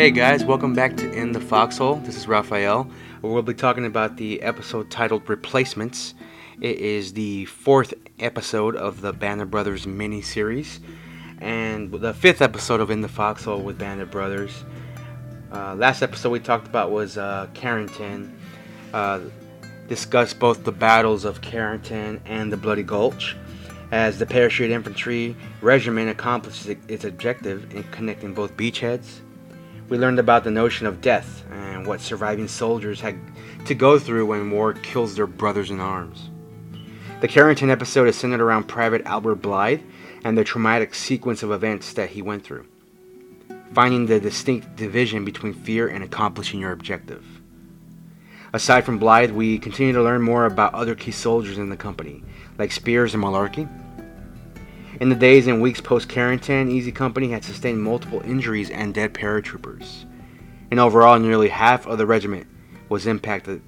Hey guys, welcome back to In the Foxhole. This is Raphael. We'll be talking about the episode titled Replacements. It is the fourth episode of the Band of Brothers mini series and the fifth episode of In the Foxhole with Band of Brothers. Uh, last episode we talked about was uh, Carentan. Uh, discussed both the battles of Carentan and the Bloody Gulch as the Parachute Infantry Regiment accomplishes its objective in connecting both beachheads. We learned about the notion of death and what surviving soldiers had to go through when war kills their brothers in arms. The Carentan episode is centered around Private Albert Blythe and the traumatic sequence of events that he went through, finding the distinct division between fear and accomplishing your objective. Aside from Blythe, we continue to learn more about other key soldiers in the company, like Spears and Malarkey. In the days and weeks post Carentan, Easy Company had sustained multiple injuries and dead paratroopers. And overall, nearly half of the regiment was impacted,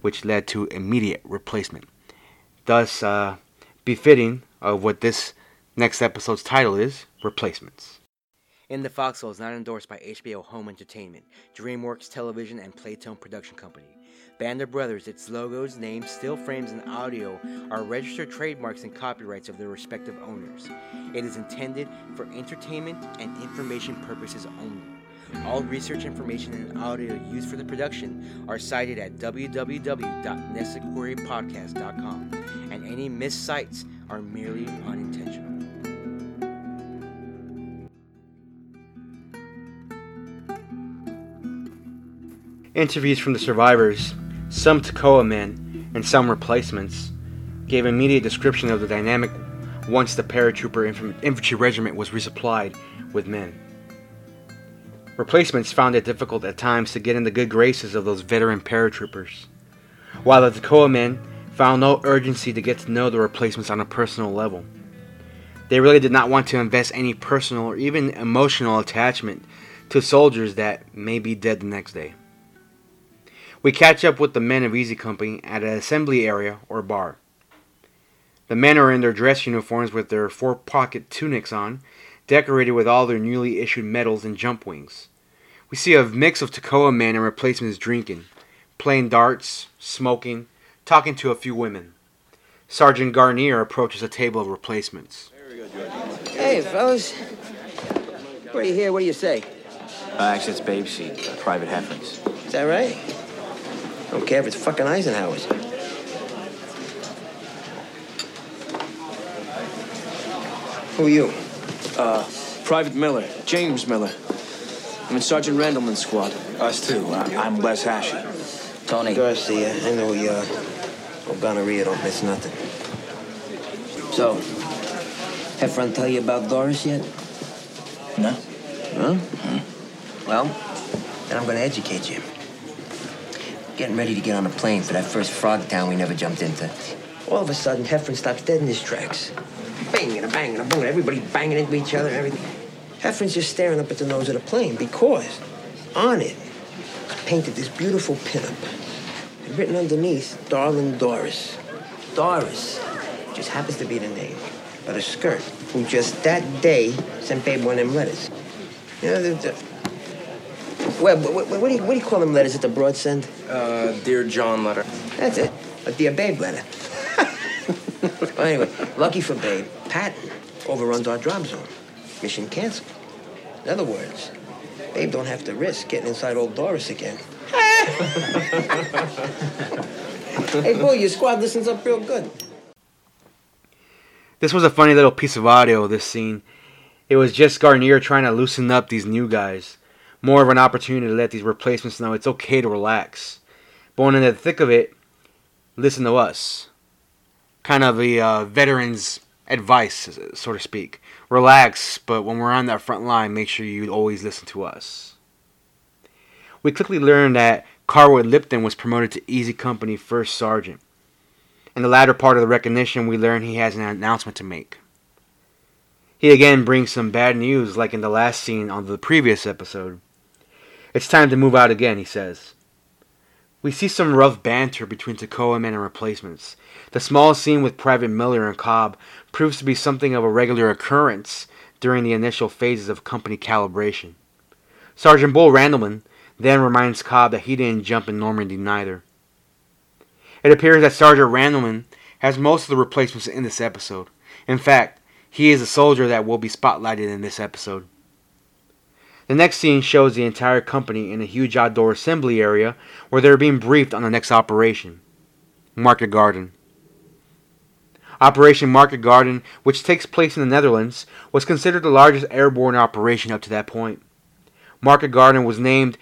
which led to immediate replacement. Thus, uh, befitting of what this next episode's title is Replacements. In the Foxhole is not endorsed by HBO Home Entertainment, DreamWorks Television, and Playtone Production Company. Band of Brothers, its logos, names, still frames, and audio are registered trademarks and copyrights of their respective owners. It is intended for entertainment and information purposes only. All research information and audio used for the production are cited at www.necessaripodcast.com, and any missed sites are merely unintentional. Interviews from the survivors, some Toccoa men, and some replacements, gave immediate description of the dynamic once the paratrooper infantry regiment was resupplied with men. Replacements found it difficult at times to get in the good graces of those veteran paratroopers, while the Toccoa men found no urgency to get to know the replacements on a personal level. They really did not want to invest any personal or even emotional attachment to soldiers that may be dead the next day. We catch up with the men of Easy Company at an assembly area or bar. The men are in their dress uniforms with their four pocket tunics on, decorated with all their newly issued medals and jump wings. We see a mix of Toccoa men and replacements drinking, playing darts, smoking, talking to a few women. Sergeant Guarnere approaches a table of replacements. Hey, fellas. What do you hear? What do you say? Uh, actually, it's Babe Seat, uh, Private Heffron's. Is that right? Don't care if it's fucking Eisenhower's. Who are you? Uh, Private Miller, James Miller. I'm in Sergeant Randleman's squad. Us too. I- I'm Les Hashey. Tony. Garcia. I know you, uh, oh, Guarnere don't miss nothing. So, Heffron tell you about Doris yet? No? Huh? Well, then I'm gonna educate you. Getting ready to get on a plane for that first frog town we never jumped into. All of a sudden, Heffron stops dead in his tracks. Bang and a bang and a boom, everybody banging into each other and everything. Heffron's just staring up at the nose of the plane because on it, painted this beautiful pinup. And written underneath, Darling Doris. Doris just happens to be the name. of a skirt, who just that day sent Babe one of them letters. You know, the, the, well, what, what, what, do you, what do you call them letters at the broad send? Uh, Dear John letter. That's it. A Dear Babe letter. well, anyway, lucky for Babe, Patton overruns our drop zone. Mission canceled. In other words, Babe don't have to risk getting inside old Doris again. hey, boy, your squad listens up real good. This was a funny little piece of audio, this scene. It was just Guarnere trying to loosen up these new guys. More of an opportunity to let these replacements know it's okay to relax. But when in the thick of it, listen to us. Kind of a uh, veteran's advice, so to speak. Relax, but when we're on that front line, make sure you always listen to us. We quickly learned that Carwood Lipton was promoted to Easy Company First Sergeant. In the latter part of the recognition, we learn he has an announcement to make. He again brings some bad news, like in the last scene on the previous episode. It's time to move out again, he says. We see some rough banter between Toccoa men and replacements. The small scene with Private Miller and Cobb proves to be something of a regular occurrence during the initial phases of company calibration. Sergeant Bull Randleman then reminds Cobb that he didn't jump in Normandy neither. It appears that Sergeant Randleman has most of the replacements in this episode. In fact, he is a soldier that will be spotlighted in this episode. The next scene shows the entire company in a huge outdoor assembly area where they're being briefed on the next operation Market Garden. Operation Market Garden, which takes place in the Netherlands, was considered the largest airborne operation up to that point. Market Garden was named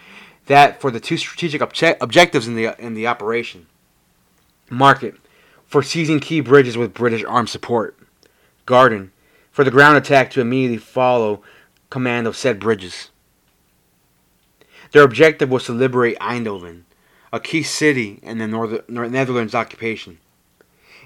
that for the two strategic obje- objectives in the in the operation. Market for seizing key bridges with British armed support. Garden for the ground attack to immediately follow command of said bridges. Their objective was to liberate Eindhoven, a key city in the North- Netherlands occupation.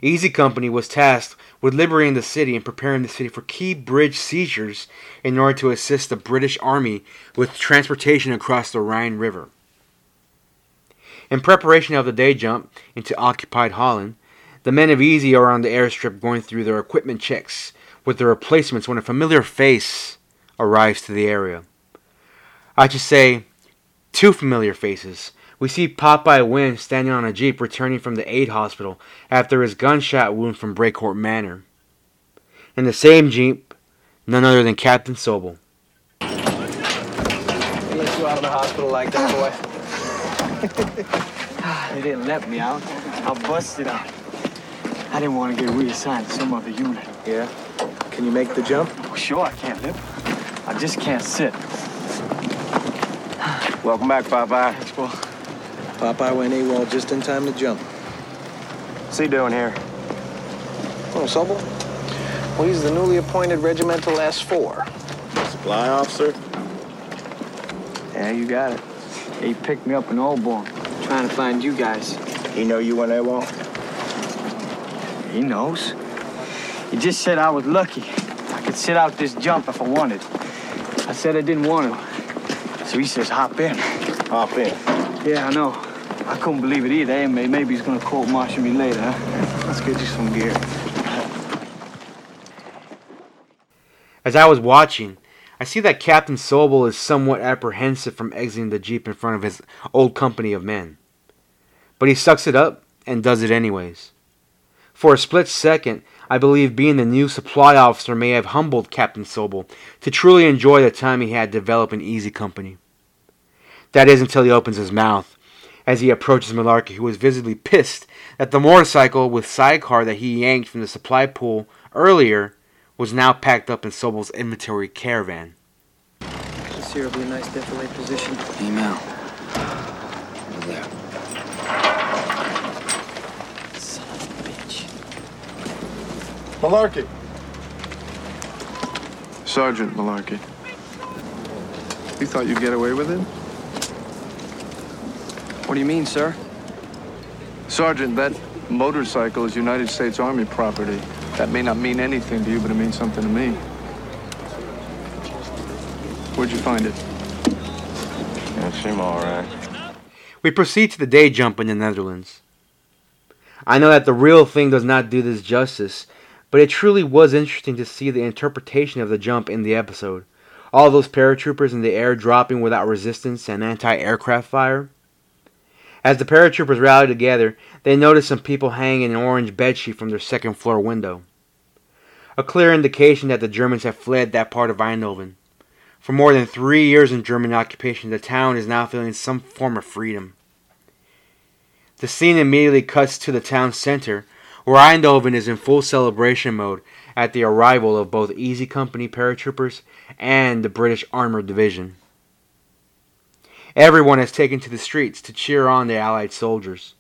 Easy Company was tasked with liberating the city and preparing the city for key bridge seizures in order to assist the British Army with transportation across the Rhine River. In preparation of the day jump into occupied Holland, the men of Easy are on the airstrip going through their equipment checks with their replacements when a familiar face arrives to the area. I should say, two familiar faces we see Popeye Wynn standing on a jeep returning from the aid hospital after his gunshot wound from Brécourt Manor. In the same jeep, none other than Captain Sobel. They let you out of the hospital like that, boy. they didn't let me out. I busted out. I didn't want to get reassigned to some other unit. Yeah? Can you make the jump? Well, sure, I can't live. I just can't sit. Welcome back, Popeye. Thanks, Bull. Popeye went AWOL just in time to jump. What's he doing here? Oh, Sobel? Well, he's the newly appointed Regimental S4. Supply officer? Yeah, you got it. He picked me up in Aldbourne, trying to find you guys. He know you went AWOL? He knows. He just said I was lucky. I could sit out this jump if I wanted. I said I didn't want to. So he says, hop in. Hop in. Yeah, I know. I couldn't believe it either. Hey, maybe he's gonna court martial me later, huh? Let's get you some gear. As I was watching, I see that Captain Sobel is somewhat apprehensive from exiting the jeep in front of his old company of men. But he sucks it up and does it anyways. For a split second, I believe being the new supply officer may have humbled Captain Sobel to truly enjoy the time he had developing Easy Company. That is until he opens his mouth as he approaches Malarkey, who is visibly pissed that the motorcycle with sidecar that he yanked from the supply pool earlier was now packed up in Sobel's inventory caravan. This here will be a nice defilade position. Email. Over there. Son of a bitch. Malarkey. Sergeant Malarkey. You thought you'd get away with it? What do you mean, sir? Sergeant, that motorcycle is United States Army property. That may not mean anything to you, but it means something to me. Where'd you find it? That seem all right. We proceed to the day jump in the Netherlands. I know that the real thing does not do this justice, but it truly was interesting to see the interpretation of the jump in the episode. All those paratroopers in the air dropping without resistance and anti aircraft fire. As the paratroopers rallied together, they noticed some people hanging an orange bedsheet from their second floor window. A clear indication that the Germans have fled that part of Eindhoven. For more than three years in German occupation, the town is now feeling some form of freedom. The scene immediately cuts to the town center, where Eindhoven is in full celebration mode at the arrival of both Easy Company paratroopers and the British Armored Division. Everyone has taken to the streets to cheer on the Allied soldiers.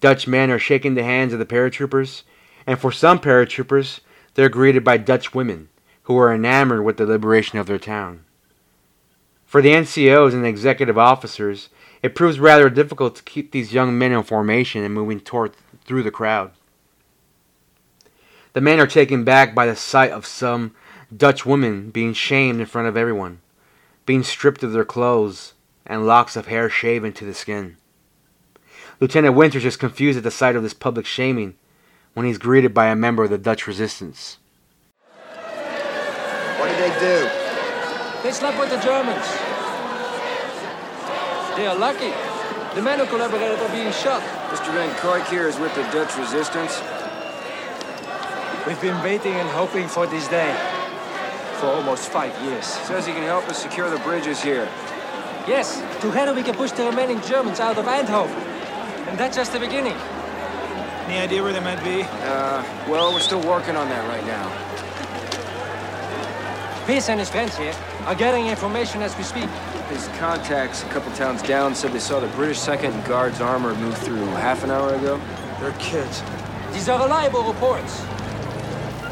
Dutch men are shaking the hands of the paratroopers, and for some paratroopers, they're greeted by Dutch women who are enamored with the liberation of their town. For the NCOs and executive officers, it proves rather difficult to keep these young men in formation and moving toward through the crowd. The men are taken back by the sight of some Dutch women being shamed in front of everyone, being stripped of their clothes, and locks of hair shaven to the skin. Lieutenant Winters is confused at the sight of this public shaming when he's greeted by a member of the Dutch resistance. What did they do? They slept with the Germans. They are lucky. The men who collaborated are being shot. Mr. Van Koik here is with the Dutch resistance. We've been waiting and hoping for this day for almost five years. Says he can help us secure the bridges here. Yes, together we can push the remaining Germans out of Eindhoven. And that's just the beginning. Any idea where they might be? Uh, well, we're still working on that right now. Pierce and his friends here are getting information as we speak. His contacts a couple towns down said they saw the British 2nd Guards armor move through half an hour ago. They're kids. These are reliable reports.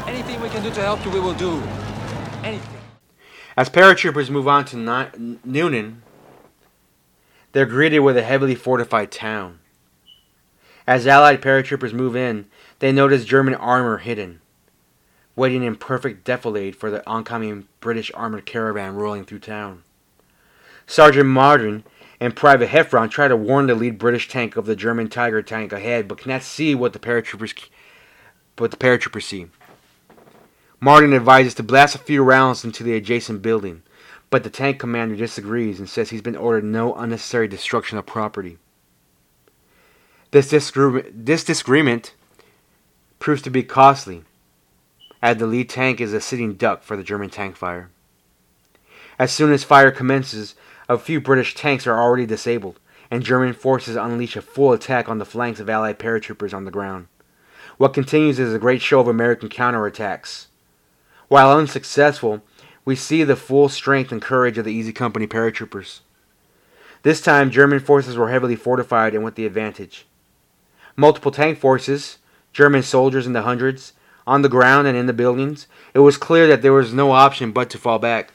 Anything we can do to help you, we will do. Anything. As paratroopers move on to Ni- Nuenen, they're greeted with a heavily fortified town. As Allied paratroopers move in, they notice German armor hidden, waiting in perfect defilade for the oncoming British armored caravan rolling through town. Sergeant Martin and Private Heffron try to warn the lead British tank of the German Tiger tank ahead, but cannot see what the paratroopers what the paratroopers see. Martin advises to blast a few rounds into the adjacent building, but the tank commander disagrees and says he's been ordered no unnecessary destruction of property. This, disagreement, this disagreement proves to be costly, as the lead tank is a sitting duck for the German tank fire. As soon as fire commences, a few British tanks are already disabled, and German forces unleash a full attack on the flanks of Allied paratroopers on the ground. What continues is a great show of American counterattacks. While unsuccessful, we see the full strength and courage of the Easy Company paratroopers. This time, German forces were heavily fortified and with the advantage. Multiple tank forces, German soldiers in the hundreds, on the ground and in the buildings, it was clear that there was no option but to fall back.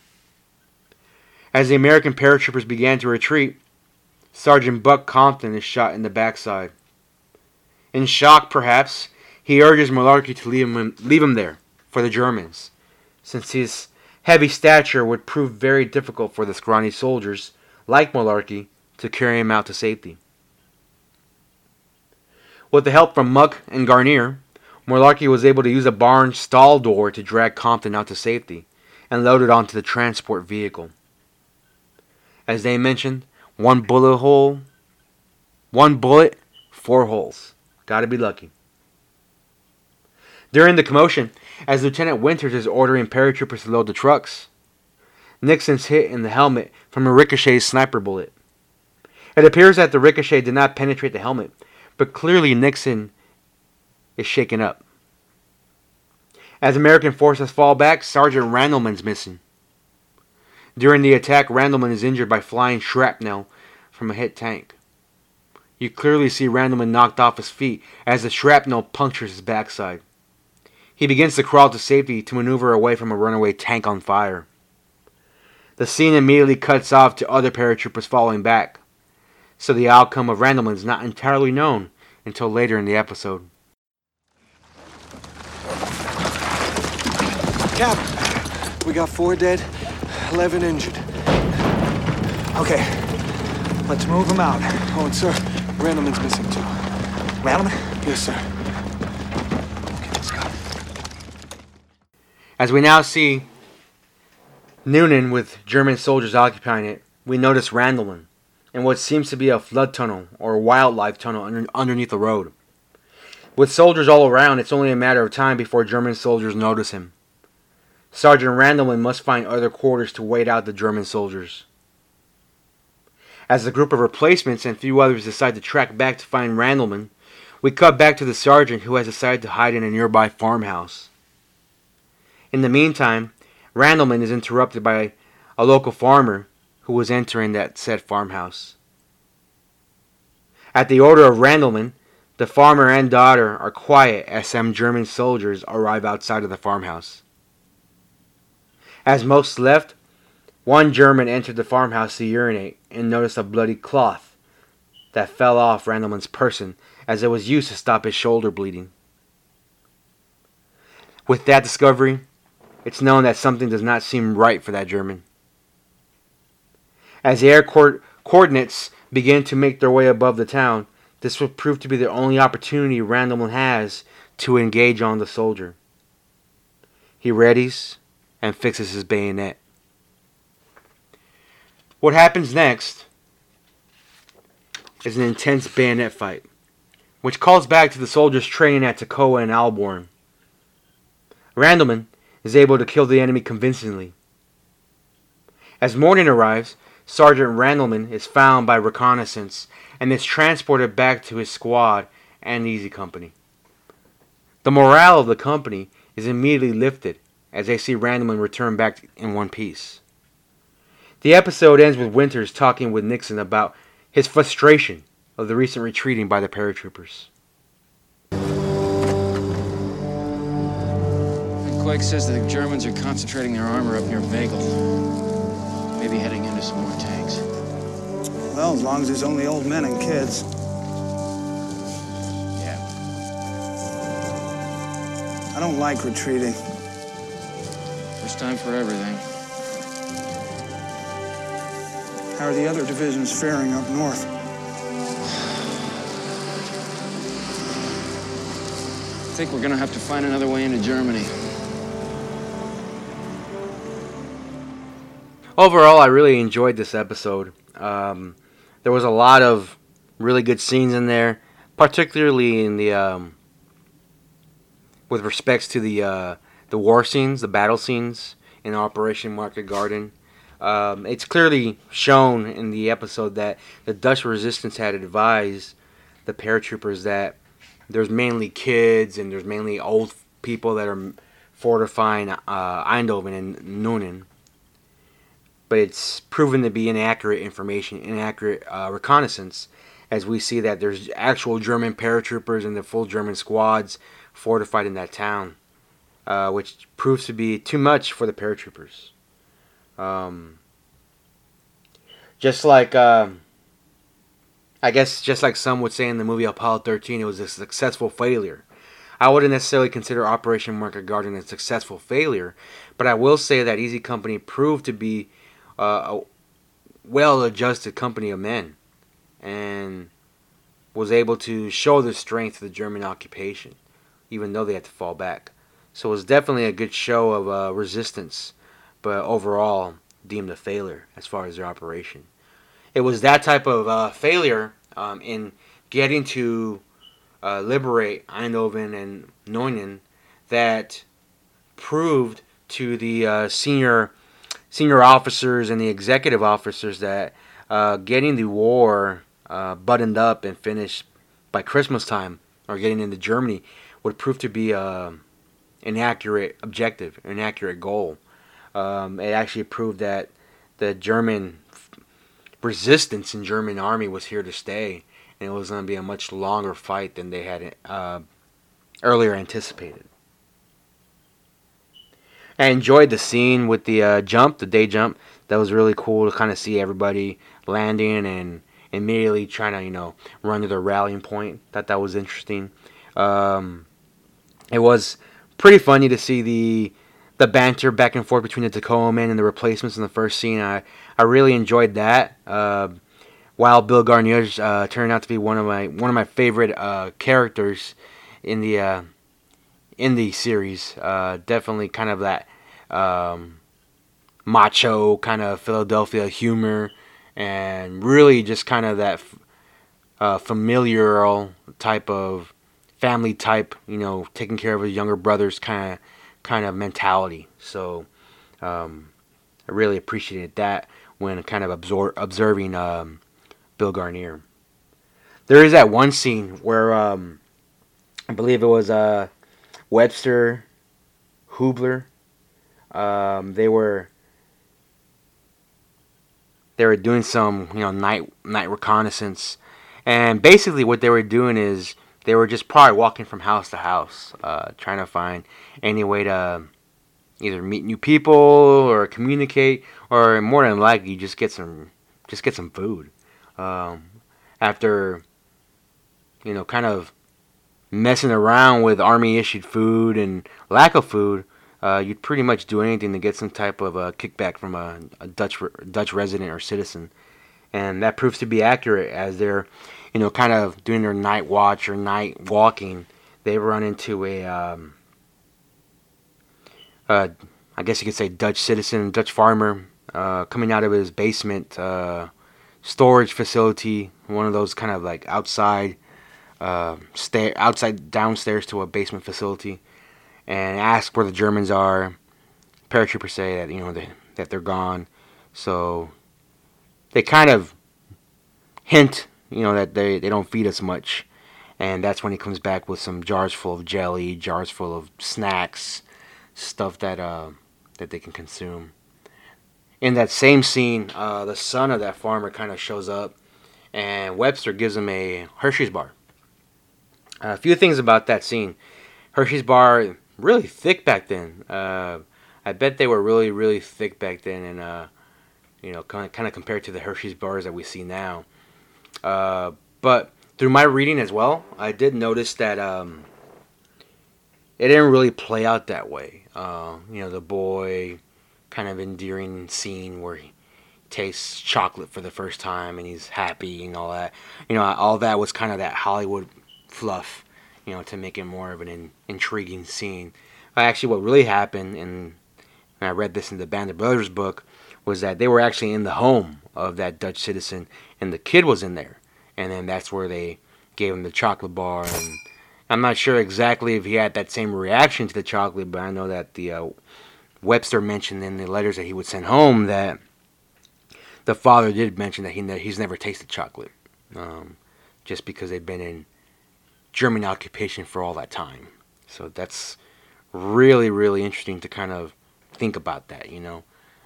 As the American paratroopers began to retreat, Sergeant Buck Compton is shot in the backside. In shock, perhaps, he urges Malarkey to leave him, leave him there for the Germans, since his heavy stature would prove very difficult for the scrawny soldiers, like Malarkey, to carry him out to safety. With the help from Muck and Guarnere, Malarkey was able to use a barn stall door to drag Compton out to safety and load it onto the transport vehicle. As they mentioned, one bullet hole, one bullet, four holes. Gotta be lucky. During the commotion, as Lieutenant Winters is ordering paratroopers to load the trucks, Nixon's hit in the helmet from a ricochet sniper bullet. It appears that the ricochet did not penetrate the helmet, but clearly Nixon is shaken up. As American forces fall back, Sergeant Randleman's missing. During the attack, Randleman is injured by flying shrapnel from a hit tank. You clearly see Randleman knocked off his feet as the shrapnel punctures his backside. He begins to crawl to safety to maneuver away from a runaway tank on fire. The scene immediately cuts off to other paratroopers falling back, so the outcome of Randleman is not entirely known until later in the episode. Cap, we got four dead, 11 injured. Okay, let's move them out. Oh, and sir, Randleman's missing too. Randleman? Yes, sir. Okay, let's go. As we now see Nuenen with German soldiers occupying it, we notice Randleman in what seems to be a flood tunnel or wildlife tunnel under, underneath the road. With soldiers all around, it's only a matter of time before German soldiers notice him. Sergeant Randleman must find other quarters to wait out the German soldiers. As the group of replacements and few others decide to track back to find Randleman, we cut back to the sergeant who has decided to hide in a nearby farmhouse. In the meantime, Randleman is interrupted by a local farmer who was entering that said farmhouse. At the order of Randleman, the farmer and daughter are quiet as some German soldiers arrive outside of the farmhouse. As most left, one German entered the farmhouse to urinate and noticed a bloody cloth that fell off Randleman's person as it was used to stop his shoulder bleeding. With that discovery, it's known that something does not seem right for that German. As the air co- coordinates begin to make their way above the town, this will prove to be the only opportunity Randleman has to engage on the soldier. He readies and fixes his bayonet. What happens next is an intense bayonet fight, which calls back to the soldiers training at Toccoa and Aldbourne. Randleman is able to kill the enemy convincingly. As morning arrives, Sergeant Randleman is found by reconnaissance and is transported back to his squad and Easy Company. The morale of the company is immediately lifted as they see Randleman return back in one piece. The episode ends with Winters talking with Nixon about his frustration of the recent retreating by the paratroopers. Quake says that the Germans are concentrating their armor up near Veghel. Maybe heading into some more tanks. Well, as long as there's only old men and kids. Yeah. I don't like retreating. First time for everything. How are the other divisions faring up north? I think we're gonna have to find another way into Germany. Overall, I really enjoyed this episode. Um, there was a lot of really good scenes in there, particularly in the um, with respects to the uh, the war scenes, the battle scenes in Operation Market Garden. Um, it's clearly shown in the episode that the Dutch resistance had advised the paratroopers that there's mainly kids and there's mainly old people that are fortifying uh, Eindhoven and Nuenen. But it's proven to be inaccurate information, inaccurate uh, reconnaissance, as we see that there's actual German paratroopers and the full German squads fortified in that town, uh, which proves to be too much for the paratroopers. Um, just like, uh, I guess, just like some would say in the movie Apollo 13, it was a successful failure. I wouldn't necessarily consider Operation Market Garden a successful failure, but I will say that Easy Company proved to be uh, a well-adjusted company of men, and was able to show the strength of the German occupation, even though they had to fall back. So it was definitely a good show of uh, resistance but overall deemed a failure as far as their operation. It was that type of uh, failure um, in getting to uh, liberate Eindhoven and Nuenen that proved to the uh, senior senior officers and the executive officers that uh, getting the war uh, buttoned up and finished by Christmas time or getting into Germany would prove to be uh, an accurate objective, an accurate goal um, it actually proved that the German resistance in German army was here to stay, and it was going to be a much longer fight than they had uh, earlier anticipated. I enjoyed the scene with the uh, jump, the day jump. That was really cool to kind of see everybody landing and immediately trying to, you know, run to their rallying point. Thought that was interesting. Um, it was pretty funny to see the the banter back and forth between the Toccoa men and the replacements in the first scene. I, I really enjoyed that. Uh, while Bill Guarnere uh, turned out to be one of my one of my favorite uh, characters in the uh, in the series, uh, definitely kind of that um, macho kind of Philadelphia humor, and really just kind of that uh, familiar type of family type, you know, taking care of his younger brothers kind of kind of mentality. So um, I really appreciated that when kind of absor- observing um, Bill Guarnere. There is that one scene where um, I believe it was uh, Webster, Hoobler. Um, they were they were doing some you know night night reconnaissance, and basically what they were doing is they were just probably walking from house to house, uh, trying to find any way to either meet new people or communicate, or more than likely just get some just get some food. Um, after you know, kind of messing around with army issued food and lack of food, uh, you'd pretty much do anything to get some type of a kickback from a, a Dutch Dutch resident or citizen, and that proves to be accurate as they're you know, kind of doing their night watch or night walking, they run into a, um, uh, I guess you could say Dutch citizen, Dutch farmer, uh, coming out of his basement, uh, storage facility, one of those kind of like outside uh, stair outside downstairs to a basement facility, and ask where the Germans are. Paratroopers say that you know they, that they're gone, so they kind of hint you know that they, they don't feed us much. And that's when he comes back with some jars full of jelly jars full of snacks stuff that uh, that they can consume. In that same scene uh, the son of that farmer kind of shows up and webster gives him a hershey's bar a few things about that scene hershey's bar really thick back then uh, i bet they were really really thick back then and uh, you know kind of, kind of compared to the hershey's bars that we see now uh, but through my reading as well, I did notice that um, it didn't really play out that way. Uh, you know, the boy kind of endearing scene where he tastes chocolate for the first time and he's happy and all that. You know, all that was kind of that Hollywood fluff, you know, to make it more of an in, intriguing scene. But actually, what really happened, and I read this in the Band of Brothers book, was that they were actually in the home of that Dutch citizen, and the kid was in there, and then that's where they gave him the chocolate bar. And I'm not sure exactly if he had that same reaction to the chocolate, but I know that the uh, Webster mentioned in the letters that he would send home that the father did mention that he ne- he's never tasted chocolate, um, just because they've been in German occupation for all that time. So that's really really interesting to kind of think about that, you know,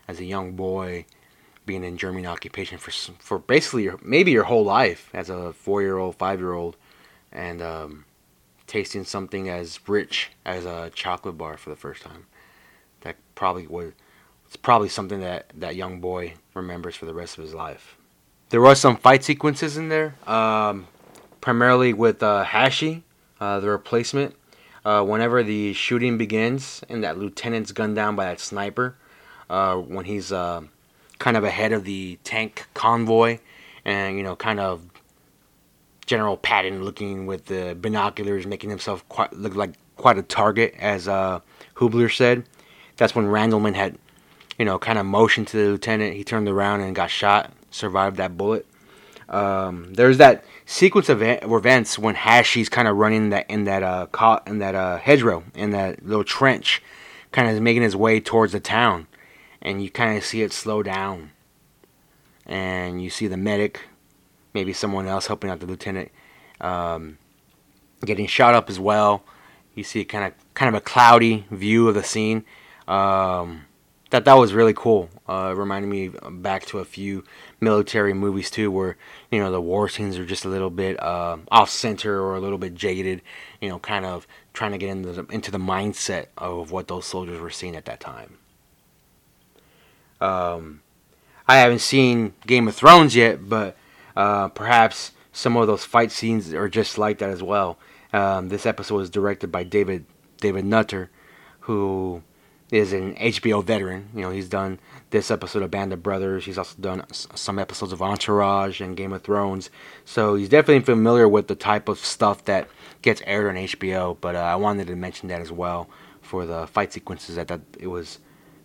as a young boy being in German occupation for for basically your, maybe your whole life as a four year old, five year old, and um, tasting something as rich as a chocolate bar for the first time. That probably would it's probably something that that young boy remembers for the rest of his life. There was some fight sequences in there, um, primarily with uh, Hashey, uh, the replacement. Uh, whenever the shooting begins and that lieutenant's gunned down by that sniper, uh, when he's uh, kind of ahead of the tank convoy, and you know, kind of General Patton looking with the binoculars, making himself quite look like quite a target, as Hoobler said. That's when Randleman had, you know, kind of motioned to the lieutenant. He turned around and got shot, survived that bullet. Um, there's that sequence of events when Hashey's kind of running that in that uh in that uh hedgerow in that little trench, kind of making his way towards the town and you kind of see it slow down. And you see the medic, maybe someone else helping out the lieutenant, um, getting shot up as well. You see kind of kind of a cloudy view of the scene. Um, that that was really cool. Uh, reminded me back to a few military movies too, where you know the war scenes are just a little bit uh, off center or a little bit jaded. You know, kind of trying to get into the, into the mindset of what those soldiers were seeing at that time. Um, I haven't seen Game of Thrones yet, but uh, perhaps some of those fight scenes are just like that as well. Um, this episode was directed by David David Nutter, who is an HBO veteran. You know, he's done this episode of Band of Brothers. He's also done some episodes of Entourage and Game of Thrones. So he's definitely familiar with the type of stuff that gets aired on HBO. But uh, I wanted to mention that as well for the fight sequences. That, that it was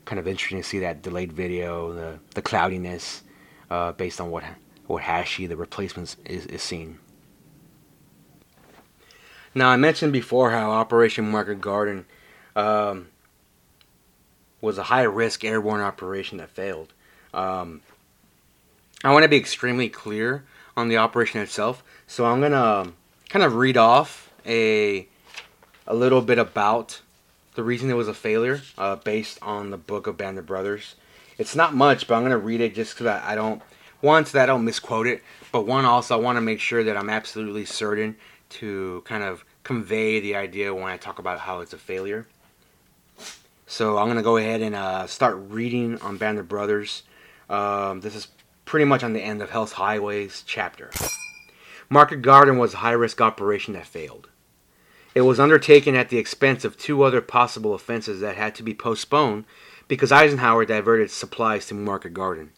kind of interesting to see that delayed video, the the cloudiness, uh, based on what what Hashey, the replacements, is, is seen. Now I mentioned before how Operation Market Garden um, was a high risk airborne operation that failed. Um, I want to be extremely clear on the operation itself, so I'm gonna kind of read off a a little bit about the reason it was a failure, uh, based on the book of Band of Brothers. It's not much, but I'm gonna read it just because I, I don't one so that I don't misquote it, but one also I want to make sure that I'm absolutely certain to kind of convey the idea when I talk about how it's a failure. So I'm gonna go ahead and uh, start reading on Band of Brothers. Um, this is pretty much on the end of Hell's Highways chapter. Market Garden was a high risk operation that failed. It was undertaken at the expense of two other possible offenses that had to be postponed because Eisenhower diverted supplies to Market Garden.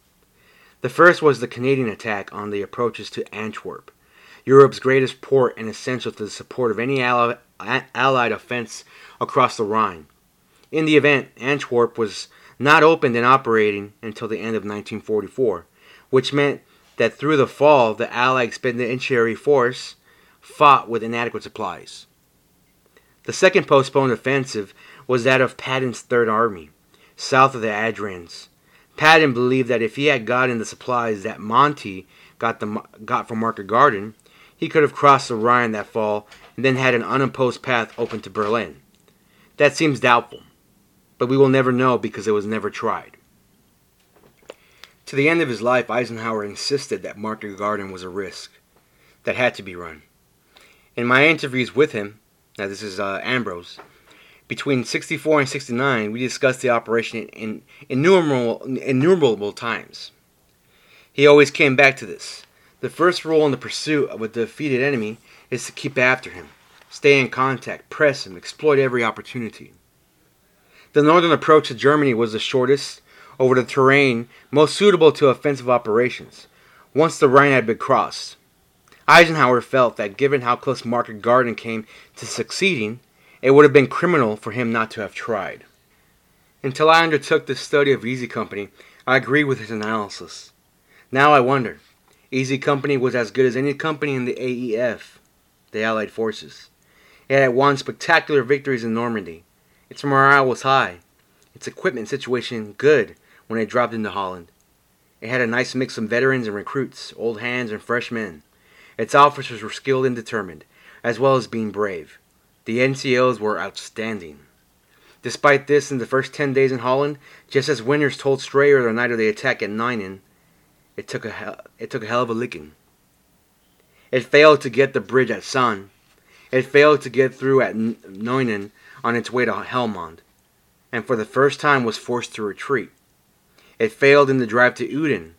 The first was the Canadian attack on the approaches to Antwerp, Europe's greatest port and essential to the support of any Allied offense across the Rhine. In the event, Antwerp was not opened and operating until the end of 1944, which meant that through the fall, the Allied Expeditionary Force fought with inadequate supplies. The second postponed offensive was that of Patton's Third Army, south of the Ardennes. Patton believed that if he had gotten the supplies that Monty got, the, got from Market Garden, he could have crossed the Rhine that fall and then had an unopposed path open to Berlin. That seems doubtful, but we will never know because it was never tried. To the end of his life, Eisenhower insisted that Market Garden was a risk that had to be run. In my interviews with him, now this is uh, Ambrose, between 64 and 69, we discussed the operation in innumerable, innumerable times. He always came back to this. The first rule in the pursuit of a defeated enemy is to keep after him, stay in contact, press him, exploit every opportunity. The northern approach to Germany was the shortest, over the terrain most suitable to offensive operations, once the Rhine had been crossed. Eisenhower felt that given how close Market Garden came to succeeding, it would have been criminal for him not to have tried. Until I undertook the study of Easy Company, I agreed with his analysis. Now I wonder. Easy Company was as good as any company in the AEF, the Allied forces. It had won spectacular victories in Normandy. Its morale was high, its equipment situation good, when it dropped into Holland. It had a nice mix of veterans and recruits, old hands and fresh men. Its officers were skilled and determined, as well as being brave. The NCOs were outstanding. Despite this, in the first ten days in Holland, just as Winters told Strayer the night of the attack at Niemen, it took a hell, it took a hell of a licking. It failed to get the bridge at Son. It failed to get through at Niemen on its way to Helmond, and for the first time was forced to retreat. It failed in the drive to Uden.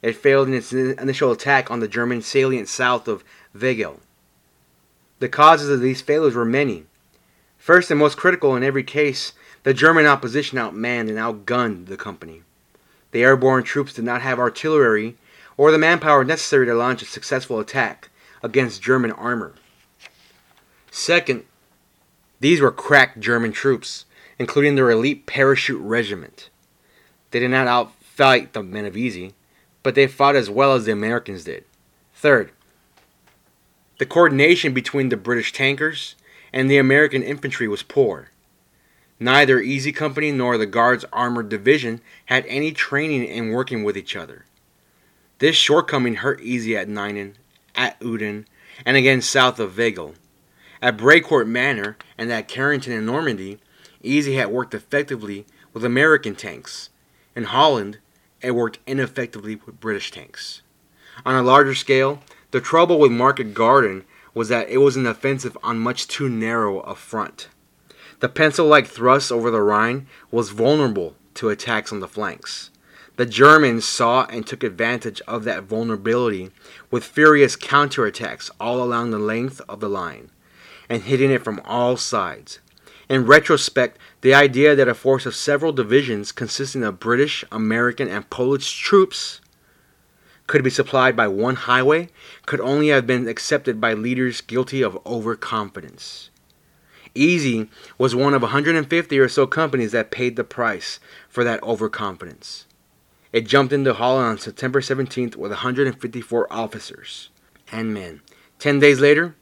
It failed in its initial attack on the German salient south of Veghel. The causes of these failures were many. First and most critical in every case, the German opposition outmanned and outgunned the company. The airborne troops did not have artillery or the manpower necessary to launch a successful attack against German armor. Second, these were crack German troops, including their elite parachute regiment. They did not outfight the men of Easy, but they fought as well as the Americans did. Third, the coordination between the British tankers and the American infantry was poor. Neither Easy Company nor the Guards Armored Division had any training in working with each other. This shortcoming hurt Easy at Niemen, at Uden, and again south of Veghel. At Brécourt Manor and at Carentan in Normandy, Easy had worked effectively with American tanks, in Holland, it worked ineffectively with British tanks. On a larger scale, the trouble with Market Garden was that it was an offensive on much too narrow a front. The pencil like thrust over the Rhine was vulnerable to attacks on the flanks. The Germans saw and took advantage of that vulnerability with furious counterattacks all along the length of the line and hitting it from all sides. In retrospect, the idea that a force of several divisions consisting of British, American, and Polish troops could be supplied by one highway could only have been accepted by leaders guilty of overconfidence. Easy was one of 150 or so companies that paid the price for that overconfidence. It jumped into Holland on September 17th with 154 officers and men. Ten days later,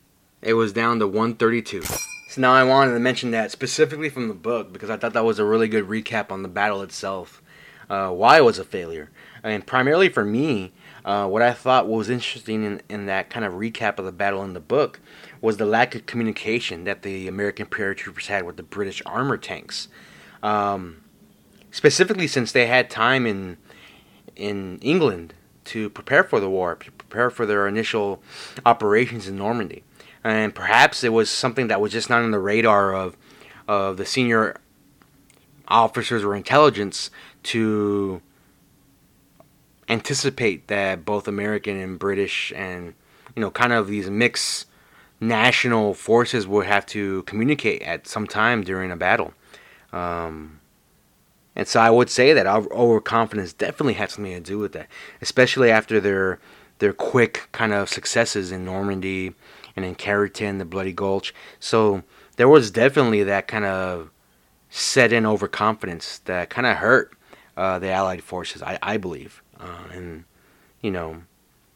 it was down to 132. So now I wanted to mention that specifically from the book because I thought that was a really good recap on the battle itself, uh, why it was a failure, and primarily for me, uh, what I thought was interesting in, in that kind of recap of the battle in the book was the lack of communication that the American paratroopers had with the British armor tanks, um, specifically since they had time in in England to prepare for the war, to prepare for their initial operations in Normandy and perhaps it was something that was just not on the radar of of the senior officers or intelligence to anticipate that both American and British and you know kind of these mixed national forces would have to communicate at some time during a battle. Um, and so I would say that our overconfidence definitely had something to do with that, especially after their their quick kind of successes in Normandy and in Carentan, the Bloody Gulch. So there was definitely that kind of set in overconfidence that kind of hurt uh, the Allied forces, I, I believe. Uh, and, you know,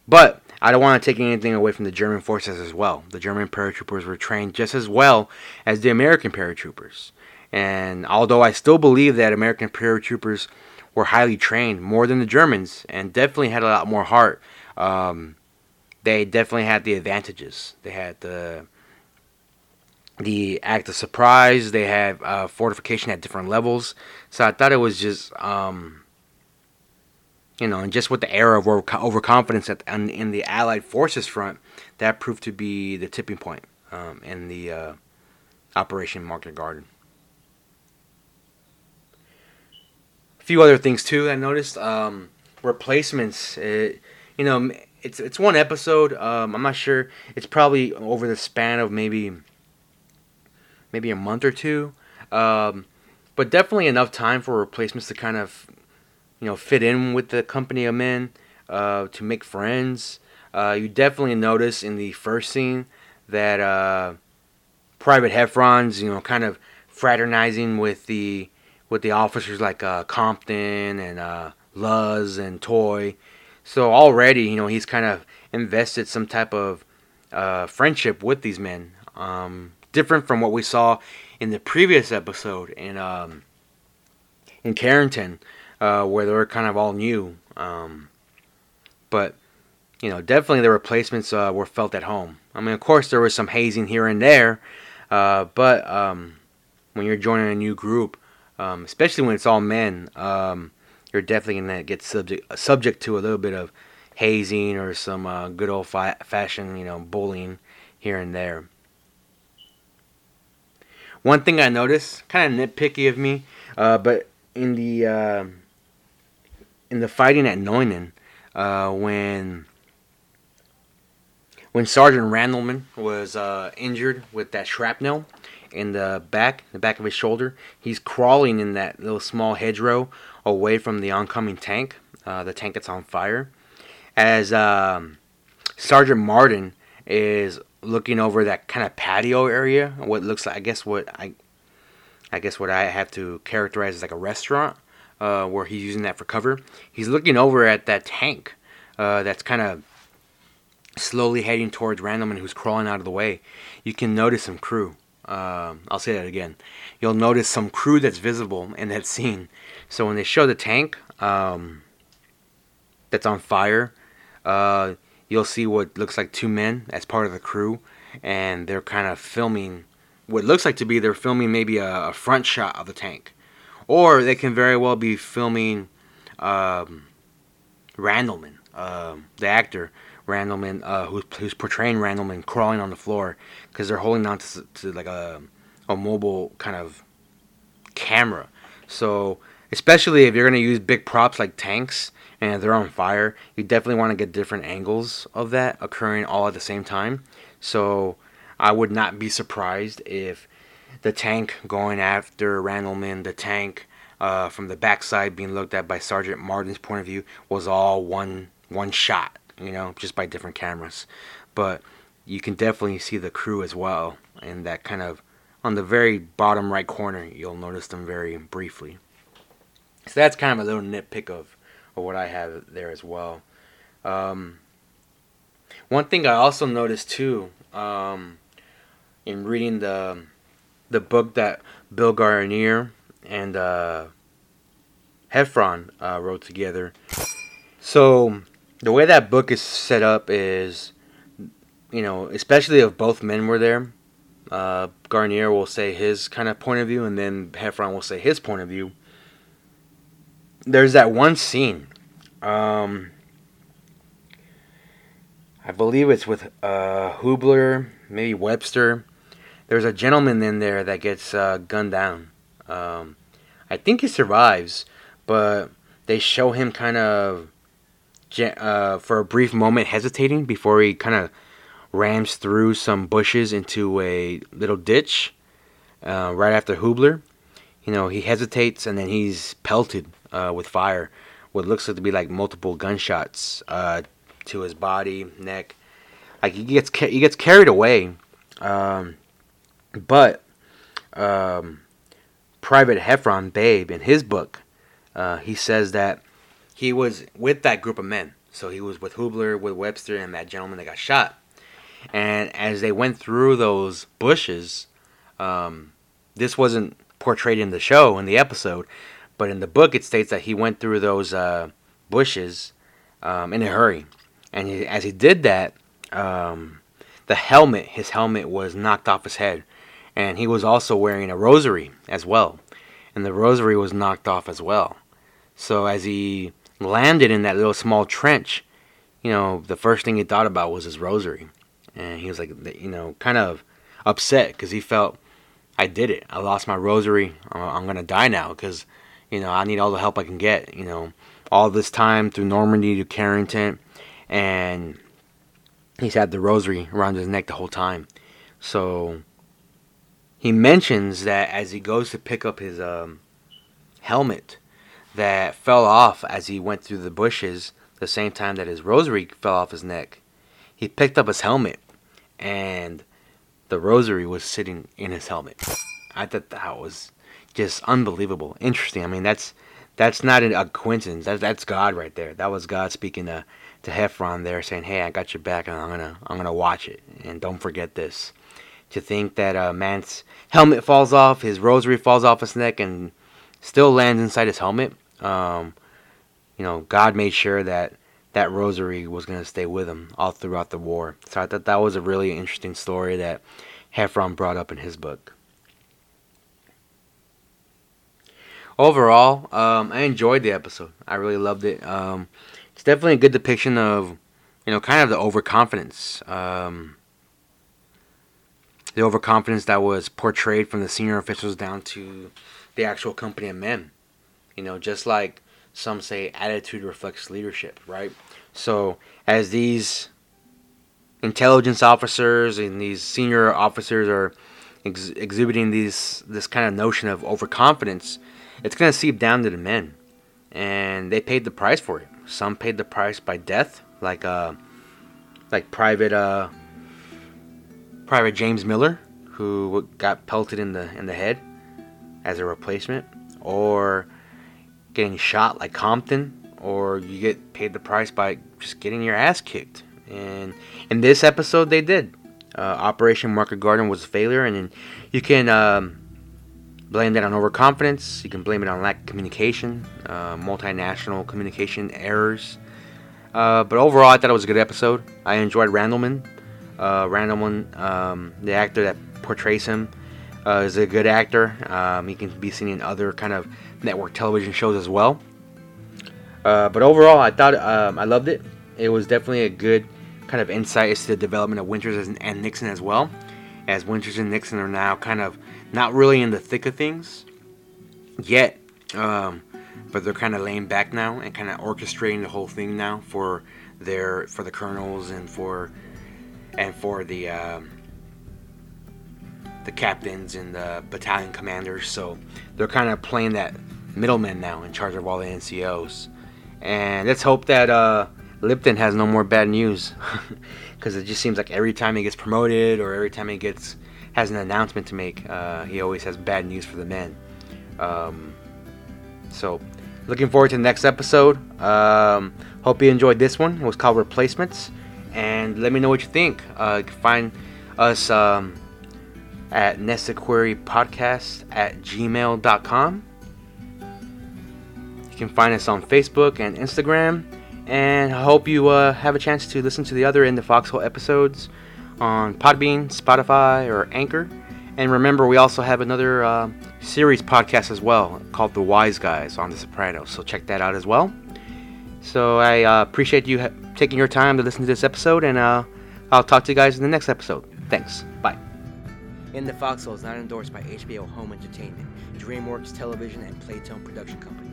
but I don't want to take anything away from the German forces as well. The German paratroopers were trained just as well as the American paratroopers. And although I still believe that American paratroopers were highly trained, more than the Germans, and definitely had a lot more heart, um, they definitely had the advantages. They had the the act of surprise. They had uh, fortification at different levels. So I thought it was just, um, you know, and just with the era of overconfidence at, in, in the Allied forces front, that proved to be the tipping point um, in the uh, Operation Market Garden. A few other things too I noticed. Um, replacements. It, you know, it's it's one episode. Um, I'm not sure. It's probably over the span of maybe maybe a month or two. Um, but definitely enough time for replacements to kind of, you know, fit in with the company I'm in, uh, to make friends. Uh, you definitely notice in the first scene that uh, Private Heffron's, you know, kind of fraternizing with the with the officers like uh, Compton and uh, Luz and Toy. So already, you know, he's kind of invested some type of uh, friendship with these men. Um, different from what we saw in the previous episode in um, in Carentan, uh, where they were kind of all new. Um, but you know, definitely the replacements uh, were felt at home. I mean, of course, there was some hazing here and there, uh, but um, when you're joining a new group, um, especially when it's all men, um, you're definitely gonna get subject subject to a little bit of hazing or some uh, good old fi- fashioned, you know, bullying here and there. One thing I noticed, kind of nitpicky of me, uh, but in the uh, in the fighting at Nuenen, uh, when when Sergeant Randleman was uh, injured with that shrapnel in the back, the back of his shoulder, he's crawling in that little small hedgerow away from the oncoming tank, uh, the tank that's on fire. As um, Sergeant Martin is looking over that kind of patio area, what looks like I guess what I I guess what I have to characterize as like a restaurant, uh, where he's using that for cover. He's looking over at that tank uh, that's kind of slowly heading towards Randleman, who's crawling out of the way. You can notice some crew. Um, I'll say that again. You'll notice some crew that's visible in that scene. So when they show the tank um, that's on fire, uh, you'll see what looks like two men as part of the crew, and they're kind of filming what looks like to be they're filming maybe a, a front shot of the tank, or they can very well be filming um, Randleman, uh, the actor Randleman, uh, who's, who's portraying Randleman crawling on the floor because they're holding on to, to like a a mobile kind of camera. So especially if you're gonna use big props like tanks and they're on fire, you definitely want to get different angles of that occurring all at the same time. So I would not be surprised if the tank going after Randleman, the tank uh, from the backside being looked at by Sergeant Martin's point of view was all one one shot, you know, just by different cameras. But you can definitely see the crew as well, and that kind of on the very bottom right corner, you'll notice them very briefly. So that's kind of a little nitpick of, of what I have there as well. Um, one thing I also noticed too, um, in reading the the book that Bill Guarnere and uh, Heffron uh, wrote together. So the way that book is set up is, you know, especially if both men were there, uh, Guarnere will say his kind of point of view, and then Heffron will say his point of view. There's that one scene. Um, I believe it's with uh, Hoobler, maybe Webster. There's a gentleman in there that gets uh, gunned down. Um, I think he survives, but they show him kind of uh, for a brief moment hesitating before he kind of rams through some bushes into a little ditch uh, right after Hoobler. You know, he hesitates and then he's pelted uh, with fire. What looks like to be like multiple gunshots uh, to his body, neck. Like he gets he gets carried away, um, but um, Private Heffron Babe in his book, uh, he says that he was with that group of men. So he was with Hoobler, with Webster, and that gentleman that got shot. And as they went through those bushes, um, this wasn't portrayed in the show in the episode, but in the book it states that he went through those uh, bushes um, in a hurry, and he, as he did that, um, the helmet, his helmet, was knocked off his head, and he was also wearing a rosary as well, and the rosary was knocked off as well. So as he landed in that little small trench, you know, the first thing he thought about was his rosary, and he was like, you know, kind of upset because he felt I did it. I lost my rosary. I'm gonna die now because, you know, I need all the help I can get. You know, all this time through Normandy to Carentan, and he's had the rosary around his neck the whole time. So he mentions that as he goes to pick up his um, helmet that fell off as he went through the bushes, the same time that his rosary fell off his neck, he picked up his helmet and the rosary was sitting in his helmet. I thought that was just unbelievable, interesting. I mean, that's that's not a coincidence. That's that's God right there. That was God speaking to to Heffron there, saying, "Hey, I got your back, and I'm gonna I'm gonna watch it, and don't forget this." To think that a man's helmet falls off, his rosary falls off his neck, and still lands inside his helmet. Um, you know, God made sure that that rosary was going to stay with him all throughout the war. So I thought that was a really interesting story that Heffron brought up in his book. Overall, um, I enjoyed the episode. I really loved it. Um, it's definitely a good depiction of, you know, kind of the overconfidence. Um, the overconfidence that was portrayed from the senior officials down to the actual company of men. You know, just like some say attitude reflects leadership, right? So as these intelligence officers and these senior officers are ex- exhibiting these this kind of notion of overconfidence, it's going to seep down to the men, and they paid the price for it. Some paid the price by death, like uh, like Private uh, Private James Miller, who got pelted in the in the head as a replacement, or getting shot like Compton, or you get paid the price by just getting your ass kicked. And in this episode, they did. Uh, Operation Market Garden was a failure, and you can um, blame that on overconfidence. You can blame it on lack of communication, uh, multinational communication errors. Uh, but overall, I thought it was a good episode. I enjoyed Randleman. Uh, Randleman, um, the actor that portrays him, uh, is a good actor. Um, he can be seen in other kind of network television shows as well. Uh, but overall, I thought um, I loved it. It was definitely a good kind of insight into the development of Winters and Nixon as well, as Winters and Nixon are now kind of not really in the thick of things yet, um, but they're kind of laying back now and kind of orchestrating the whole thing now for their for the colonels and for and for the um, the captains and the battalion commanders. So they're kind of playing that middleman now in charge of all the NCOs. And let's hope that uh, Lipton has no more bad news, because it just seems like every time he gets promoted or every time he gets has an announcement to make, uh, he always has bad news for the men. Um, so, looking forward to the next episode. Um, hope you enjoyed this one. It was called Replacements, and let me know what you think. Uh, find us um, at Podcast at gmail.com. You can find us on Facebook and Instagram. And I hope you uh, have a chance to listen to the other In the Foxhole episodes on Podbean, Spotify, or Anchor. And remember, we also have another uh, series podcast as well called The Wise Guys on The Sopranos. So check that out as well. So I uh, appreciate you ha- taking your time to listen to this episode, and uh, I'll talk to you guys in the next episode. Thanks. Bye. In the Foxhole is not endorsed by HBO Home Entertainment, DreamWorks Television, and Playtone Production Company.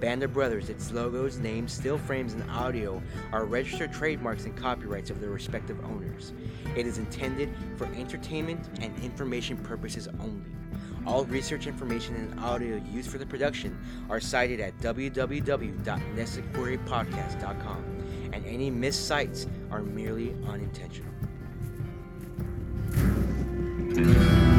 Band of Brothers, its logos, names, still frames, and audio are registered trademarks and copyrights of their respective owners. It is intended for entertainment and information purposes only. All research information and audio used for the production are cited at www.nessaquerypodcast.com, and any missed sites are merely unintentional. Mm-hmm.